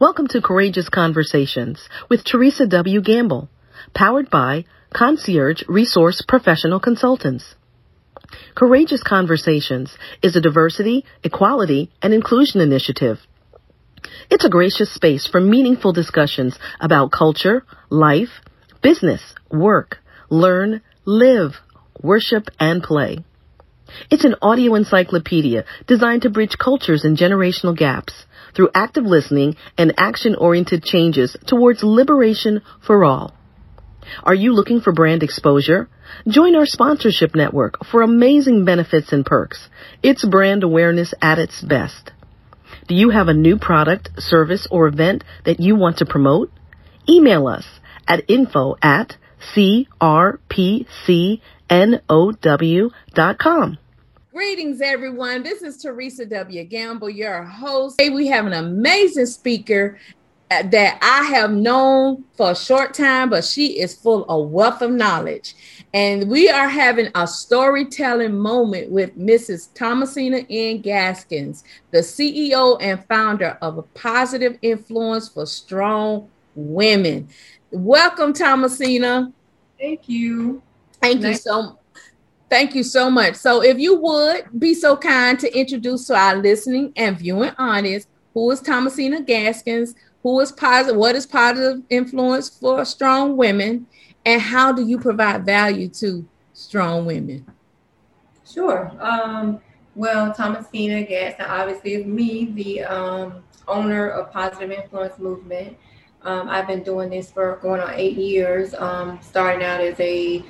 Welcome to Courageous Conversations with Teresa W. Gamble, powered by Concierge Resource Professional Consultants. Courageous Conversations is a diversity, equality, and inclusion initiative. It's a gracious space for meaningful discussions about culture, life, business, work, learn, live, worship, and play. It's an audio encyclopedia designed to bridge cultures and generational gaps through active listening and action-oriented changes towards liberation for all. Are you looking for brand exposure? Join our sponsorship network for amazing benefits and perks. It's brand awareness at its best. Do you have a new product, service, or event that you want to promote? Email us at info at crpcnow.com. Greetings, everyone. This is Teresa W. Gamble, your host. Today, we have an amazing speaker that I have known for a short time, but she is full of wealth of knowledge. And we are having a storytelling moment with Mrs. Thomasina N. Gaskins, the CEO and founder of a positive influence for strong women. Welcome, Thomasina. Thank you. Thank nice. you so Thank you so much. So, if you would be so kind to introduce to our listening and viewing audience who is Thomasina Gaskins, who is positive, what is positive influence for strong women, and how do you provide value to strong women? Sure. Um, well, Thomasina Gaskins obviously is me, the um, owner of Positive Influence Movement. Um, I've been doing this for going on eight years, um, starting out as a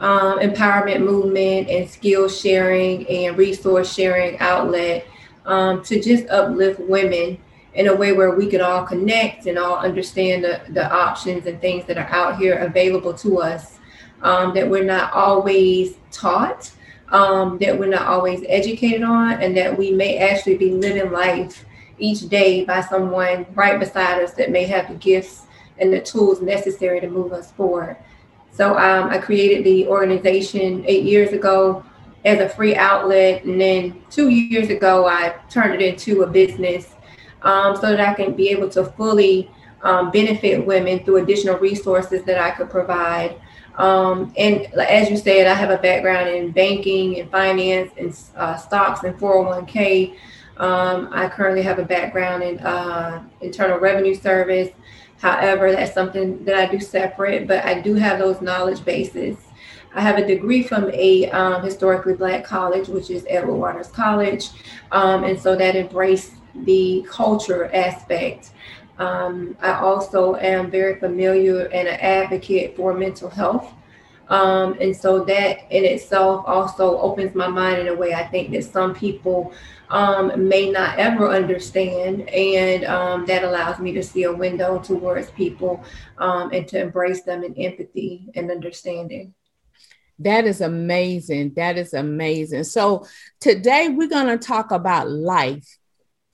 um, empowerment movement and skill sharing and resource sharing outlet um, to just uplift women in a way where we could all connect and all understand the, the options and things that are out here available to us um, that we're not always taught, um, that we're not always educated on, and that we may actually be living life each day by someone right beside us that may have the gifts and the tools necessary to move us forward. So um, I created the organization eight years ago as a free outlet. And then two years ago, I turned it into a business um, so that I can be able to fully um, benefit women through additional resources that I could provide. Um, and as you said, I have a background in banking and finance and uh, stocks and 401k. Um, I currently have a background in uh, internal revenue service However, that's something that I do separate, but I do have those knowledge bases. I have a degree from a um, historically black college, which is Edward Waters College. Um, and so that embraced the culture aspect. Um, I also am very familiar and an advocate for mental health. Um, and so that in itself also opens my mind in a way I think that some people um, may not ever understand. And um, that allows me to see a window towards people um, and to embrace them in empathy and understanding. That is amazing. That is amazing. So today we're going to talk about life.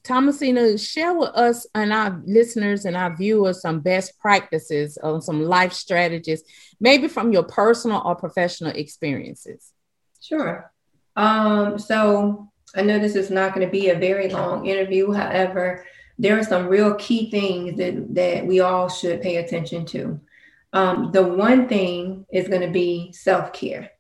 Thomasina, share with us and our listeners and our viewers some best practices on some life strategies, maybe from your personal or professional experiences. Sure. Um, so I know this is not going to be a very long interview. However, there are some real key things that, that we all should pay attention to. Um, the one thing is going to be self care.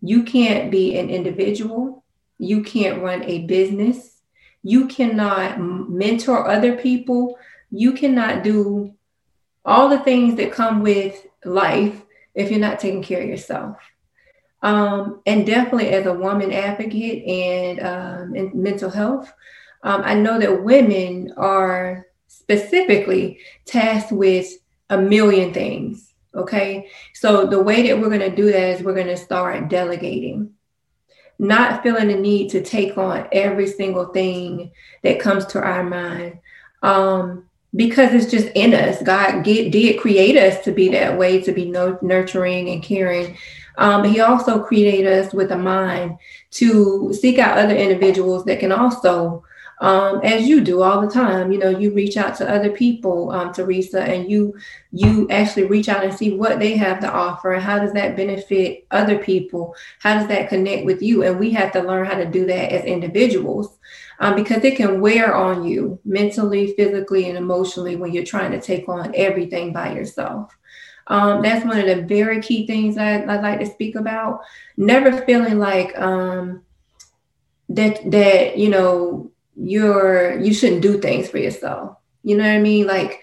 You can't be an individual, you can't run a business, you cannot mentor other people, you cannot do all the things that come with life if you're not taking care of yourself. Um, and definitely as a woman advocate and um, in mental health, um, I know that women are specifically tasked with a million things. Okay. So the way that we're going to do that is we're going to start delegating, not feeling the need to take on every single thing that comes to our mind. Um, because it's just in us. God get, did create us to be that way, to be no, nurturing and caring. Um, he also created us with a mind to seek out other individuals that can also um, as you do all the time. You know, you reach out to other people, um, Teresa, and you you actually reach out and see what they have to offer and how does that benefit other people? How does that connect with you? And we have to learn how to do that as individuals. Um, because it can wear on you mentally, physically, and emotionally when you're trying to take on everything by yourself. Um, that's one of the very key things I, I like to speak about. Never feeling like um, that that you know you're you shouldn't do things for yourself. You know what I mean? Like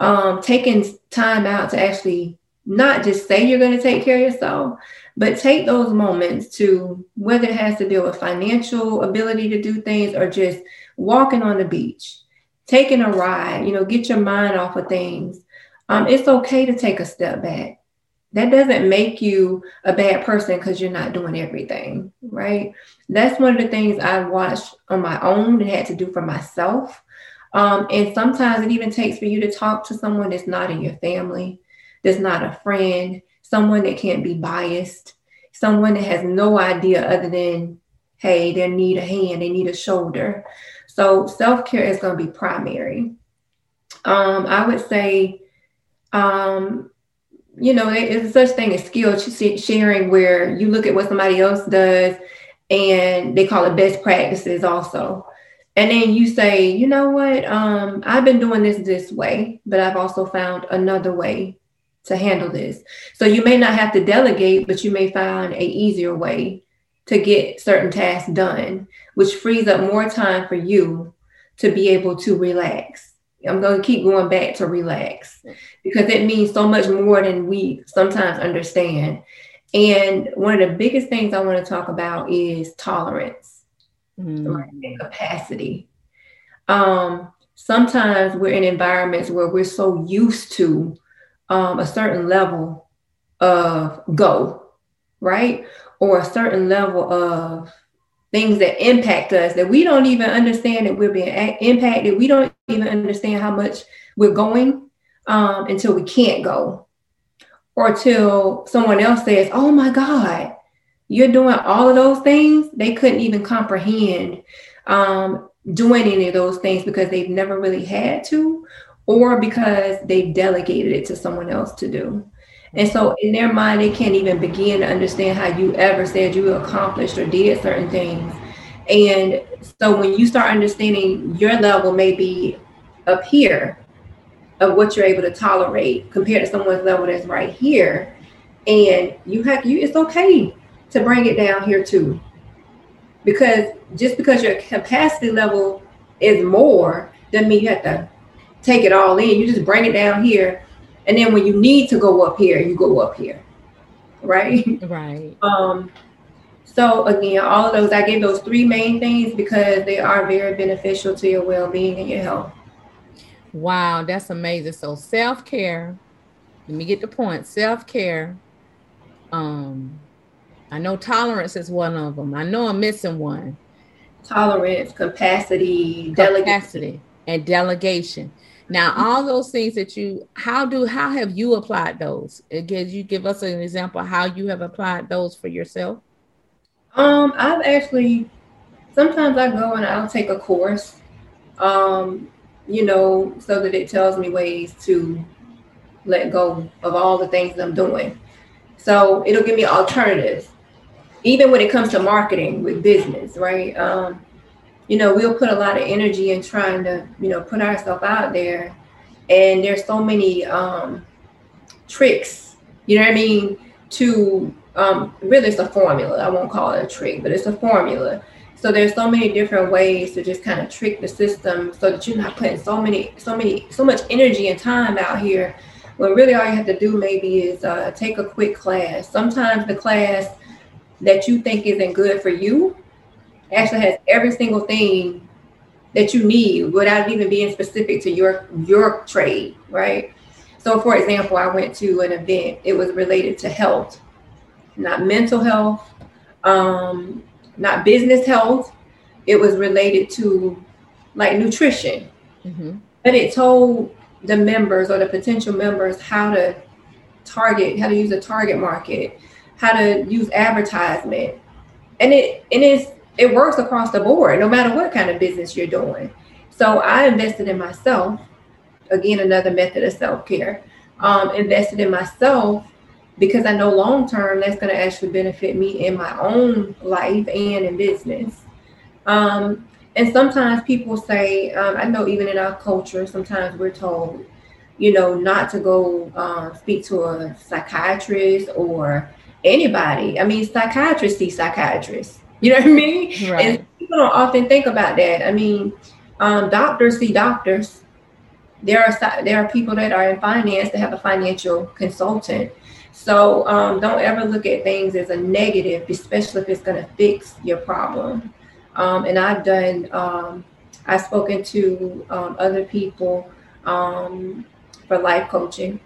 um, taking time out to actually not just say you're going to take care of yourself, but take those moments to whether it has to deal with financial ability to do things or just walking on the beach, taking a ride. You know, get your mind off of things. Um, it's okay to take a step back that doesn't make you a bad person because you're not doing everything, right? That's one of the things I watched on my own and had to do for myself. Um, and sometimes it even takes for you to talk to someone that's not in your family, that's not a friend, someone that can't be biased, someone that has no idea other than, hey, they need a hand, they need a shoulder. So self care is going to be primary. Um, I would say um, you know, it's such thing as skill sharing where you look at what somebody else does and they call it best practices also. And then you say, you know what, um, I've been doing this this way, but I've also found another way to handle this. So you may not have to delegate, but you may find a easier way to get certain tasks done, which frees up more time for you to be able to relax. I'm going to keep going back to relax because it means so much more than we sometimes understand. And one of the biggest things I want to talk about is tolerance, mm. capacity. Um, sometimes we're in environments where we're so used to um, a certain level of go, right? Or a certain level of things that impact us that we don't even understand that we're being impacted. We don't even understand how much we're going um, until we can't go, or till someone else says, "Oh my God, you're doing all of those things." They couldn't even comprehend um, doing any of those things because they've never really had to, or because they've delegated it to someone else to do. And so in their mind, they can't even begin to understand how you ever said you accomplished or did certain things. And so when you start understanding your level may be up here of what you're able to tolerate compared to someone's level that's right here, and you have you it's okay to bring it down here too. Because just because your capacity level is more doesn't mean you have to take it all in. You just bring it down here and then when you need to go up here, you go up here. Right? Right. Um, so again, all of those, I gave those three main things because they are very beneficial to your well-being and your health. Wow, that's amazing. So self-care, let me get the point. Self-care. Um, I know tolerance is one of them. I know I'm missing one. Tolerance, capacity, capacity, delegation. and delegation. Now, all those things that you, how do, how have you applied those? Again, you give us an example how you have applied those for yourself. Um, I've actually, sometimes I go and I'll take a course, um, you know, so that it tells me ways to let go of all the things I'm doing. So it'll give me alternatives, even when it comes to marketing with business, right? Um, you know, we'll put a lot of energy in trying to, you know, put ourselves out there. And there's so many um, tricks, you know what I mean, to um, really it's a formula. I won't call it a trick, but it's a formula. So there's so many different ways to just kind of trick the system so that you're not putting so many, so many, so much energy and time out here. When really all you have to do maybe is uh, take a quick class. Sometimes the class that you think isn't good for you actually has every single thing that you need without even being specific to your your trade, right? So, for example, I went to an event. It was related to health, not mental health, um, not business health. It was related to like nutrition, mm-hmm. but it told the members or the potential members how to target, how to use a target market, how to use advertisement, and it and it's it works across the board, no matter what kind of business you're doing. So I invested in myself. Again, another method of self care. Um, invested in myself because I know long term that's going to actually benefit me in my own life and in business. Um, and sometimes people say, um, I know even in our culture, sometimes we're told, you know, not to go uh, speak to a psychiatrist or anybody. I mean, psychiatrists see psychiatrists. You know what I mean? Right. And people don't often think about that. I mean, um, doctors see doctors. There are there are people that are in finance that have a financial consultant. So um, don't ever look at things as a negative, especially if it's going to fix your problem. Um, and I've done, um, I've spoken to um, other people um, for life coaching.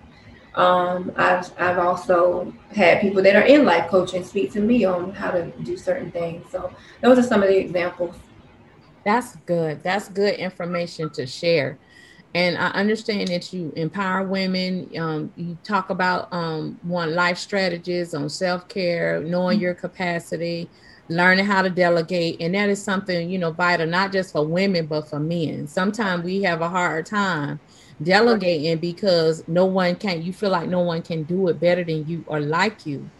Um, I've, I've also had people that are in life coaching speak to me on how to do certain things. So those are some of the examples. That's good. That's good information to share. And I understand that you empower women. Um, you talk about um, one life strategies on self care, knowing mm-hmm. your capacity, learning how to delegate, and that is something you know vital not just for women but for men. Sometimes we have a hard time delegating because no one can. You feel like no one can do it better than you or like you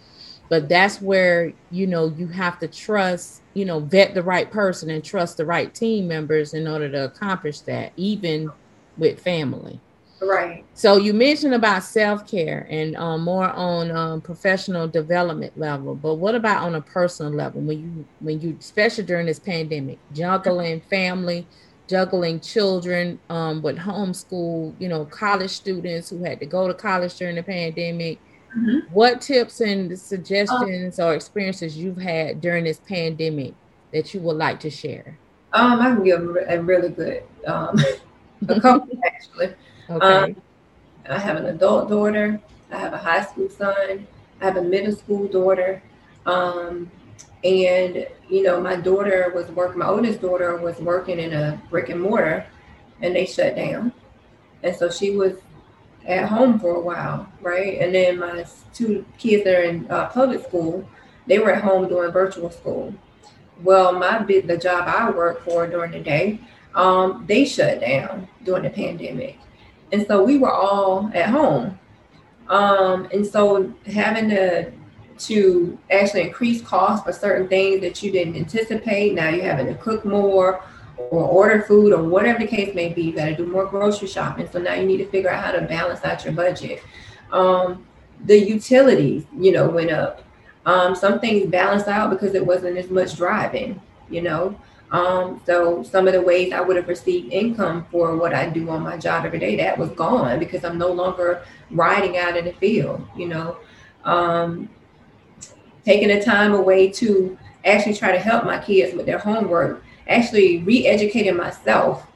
but that's where you know you have to trust you know vet the right person and trust the right team members in order to accomplish that even with family right so you mentioned about self-care and um, more on um, professional development level but what about on a personal level when you when you especially during this pandemic juggling family juggling children um, with homeschool you know college students who had to go to college during the pandemic Mm-hmm. What tips and suggestions or experiences you've had during this pandemic that you would like to share? Um, I can give a really good um, a couple actually. Okay. Um, I have an adult daughter. I have a high school son. I have a middle school daughter. Um, and you know, my daughter was working. My oldest daughter was working in a brick and mortar, and they shut down. And so she was at home for a while, right? And then my two kids that are in uh, public school, they were at home doing virtual school. Well, my the job I work for during the day, um, they shut down during the pandemic, and so we were all at home. Um, and so having to to actually increase costs for certain things that you didn't anticipate, now you're having to cook more or order food or whatever the case may be. You got to do more grocery shopping. So now you need to figure out how to balance out your budget. Um, the utilities, you know, went up. Um, some things balanced out because it wasn't as much driving, you know. Um, so some of the ways I would have received income for what I do on my job every day, that was gone because I'm no longer riding out in the field, you know. Um, taking the time away to actually try to help my kids with their homework actually re-educating myself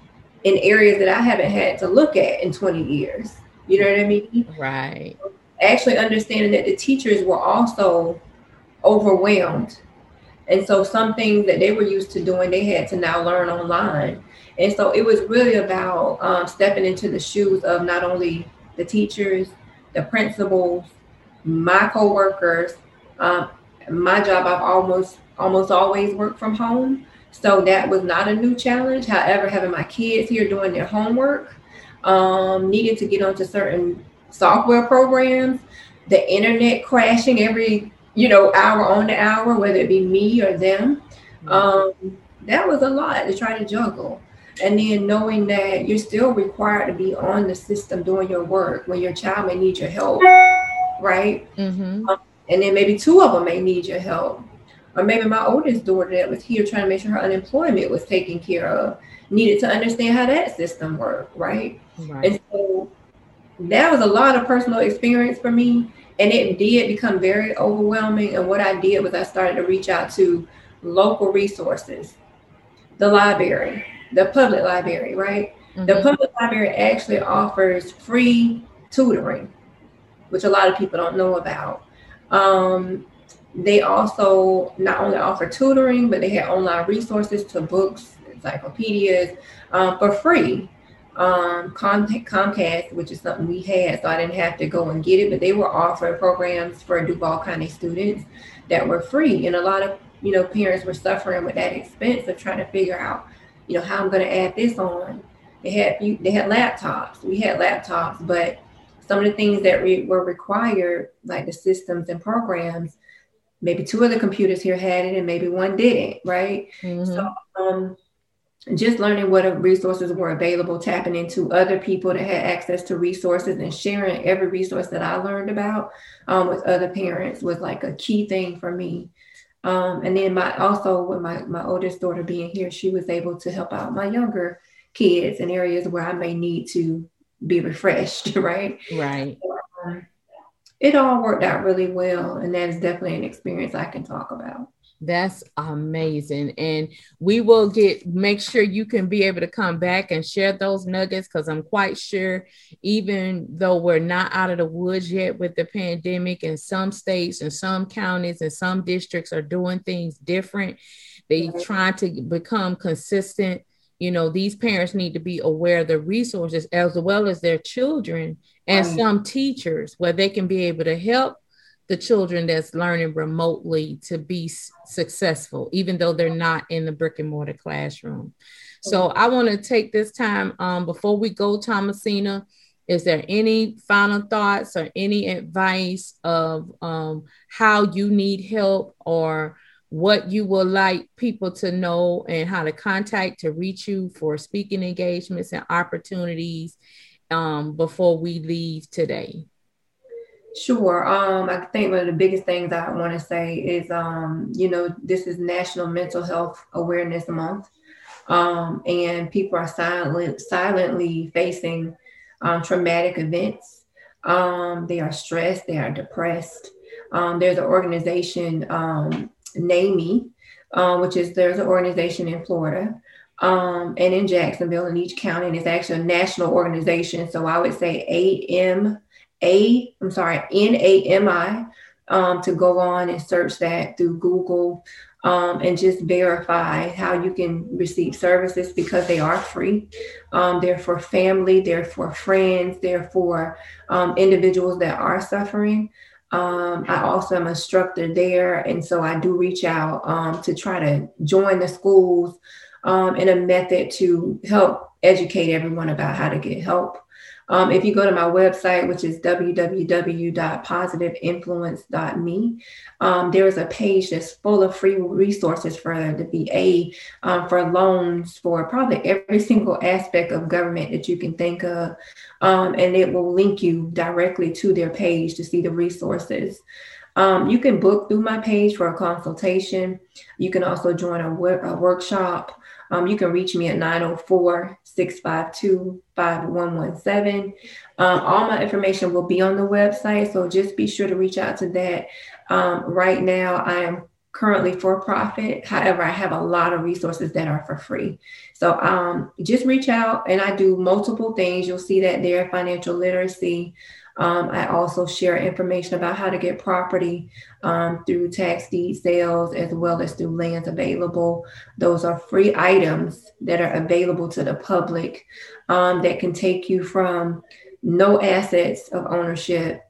in areas that I haven't had to look at in 20 years. You know what I mean? Right. Actually understanding that the teachers were also overwhelmed. And so some things that they were used to doing, they had to now learn online. And so it was really about um, stepping into the shoes of not only the teachers, the principals, my coworkers. Um, my job, I've almost almost always worked from home. So that was not a new challenge. However, having my kids here doing their homework, um, needing to get onto certain software programs, the internet crashing every you know hour on the hour, whether it be me or them. Mm-hmm. Um, that was a lot to try to juggle. And then knowing that you're still required to be on the system doing your work when your child may need your help, right? Mm-hmm. Um, and then maybe two of them may need your help or maybe my oldest daughter that was here trying to make sure her unemployment was taken care of needed to understand how that system worked, right? right. And so that was a lot of personal experience for me. And it did become very overwhelming. And what I did was I started to reach out to local resources, the library, the public library, right? Mm-hmm. The public library actually offers free tutoring, which a lot of people don't know about. Um, they also not only offer tutoring, but they had online resources to books, encyclopedias um, for free. Um, Comcast, which is something we had, so I didn't have to go and get it, but they were offering programs for Duval County students that were free. And a lot of you know, parents were suffering with that expense of trying to figure out, you know, how I'm going to add this on. They had they had laptops. We had laptops, but some of the things that re- were required, like the systems and programs, maybe two of the computers here had it and maybe one didn't, right? Mm-hmm. So um, just learning what resources were available, tapping into other people that had access to resources and sharing every resource that I learned about um, with other parents was like a key thing for me. Um, and then my also with my, my oldest daughter being here, she was able to help out my younger kids in areas where I may need to be refreshed, right? Right. Um, it all worked out really well. And that is definitely an experience I can talk about. That's amazing. And we will get make sure you can be able to come back and share those nuggets because I'm quite sure, even though we're not out of the woods yet with the pandemic, and some states and some counties and some districts are doing things different. They trying to become consistent. You know, these parents need to be aware of the resources as well as their children and some teachers where they can be able to help the children that's learning remotely to be successful, even though they're not in the brick and mortar classroom. So I want to take this time um, before we go, Thomasina. Is there any final thoughts or any advice of um, how you need help or what you would like people to know and how to contact to reach you for speaking engagements and opportunities um, before we leave today? Sure. Um, I think one of the biggest things I want to say is, um, you know, this is National Mental Health Awareness Month, um, and people are silent, silently facing um, traumatic events. Um, they are stressed. They are depressed. Um, there's an organization, um, NAMI, which is there's an organization in Florida and in Jacksonville in each county, and it's actually a national organization. So I would say AM a, I'm sorry, N A M I, um, to go on and search that through Google um, and just verify how you can receive services because they are free. Um, they're for family, they're for friends, they're for um, individuals that are suffering. Um, I also am instructor there, and so I do reach out um, to try to join the schools um, in a method to help educate everyone about how to get help. Um, if you go to my website, which is www.positiveinfluence.me, um, there is a page that's full of free resources for the VA, um, for loans, for probably every single aspect of government that you can think of. Um, and it will link you directly to their page to see the resources. Um, you can book through my page for a consultation. You can also join a, a workshop. Um, you can reach me at 904 652 5117. Um, all my information will be on the website, so just be sure to reach out to that. Um, right now, I am currently for profit. However, I have a lot of resources that are for free. So um, just reach out, and I do multiple things. You'll see that there financial literacy. Um, I also share information about how to get property um, through tax deed sales as well as through lands available. Those are free items that are available to the public um, that can take you from no assets of ownership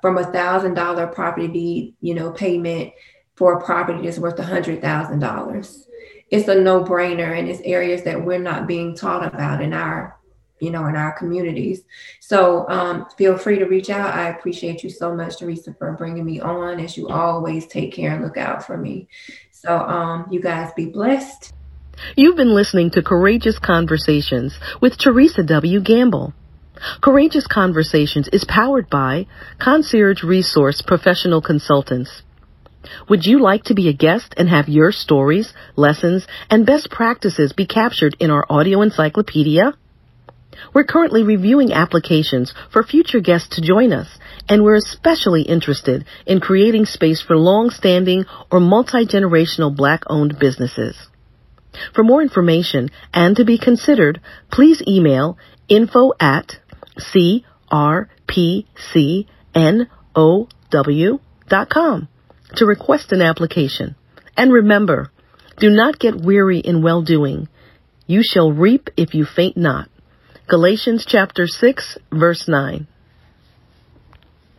from a thousand dollar property deed, you know, payment for a property that's worth a hundred thousand dollars. It's a no brainer, and it's areas that we're not being taught about in our you know, in our communities. So um, feel free to reach out. I appreciate you so much, Teresa, for bringing me on. As you always take care and look out for me. So um, you guys be blessed. You've been listening to Courageous Conversations with Teresa W. Gamble. Courageous Conversations is powered by Concierge Resource Professional Consultants. Would you like to be a guest and have your stories, lessons, and best practices be captured in our audio encyclopedia? We're currently reviewing applications for future guests to join us, and we're especially interested in creating space for long-standing or multi-generational black-owned businesses. For more information and to be considered, please email info at crpcnow.com to request an application. And remember, do not get weary in well-doing. You shall reap if you faint not. Galatians chapter 6 verse 9.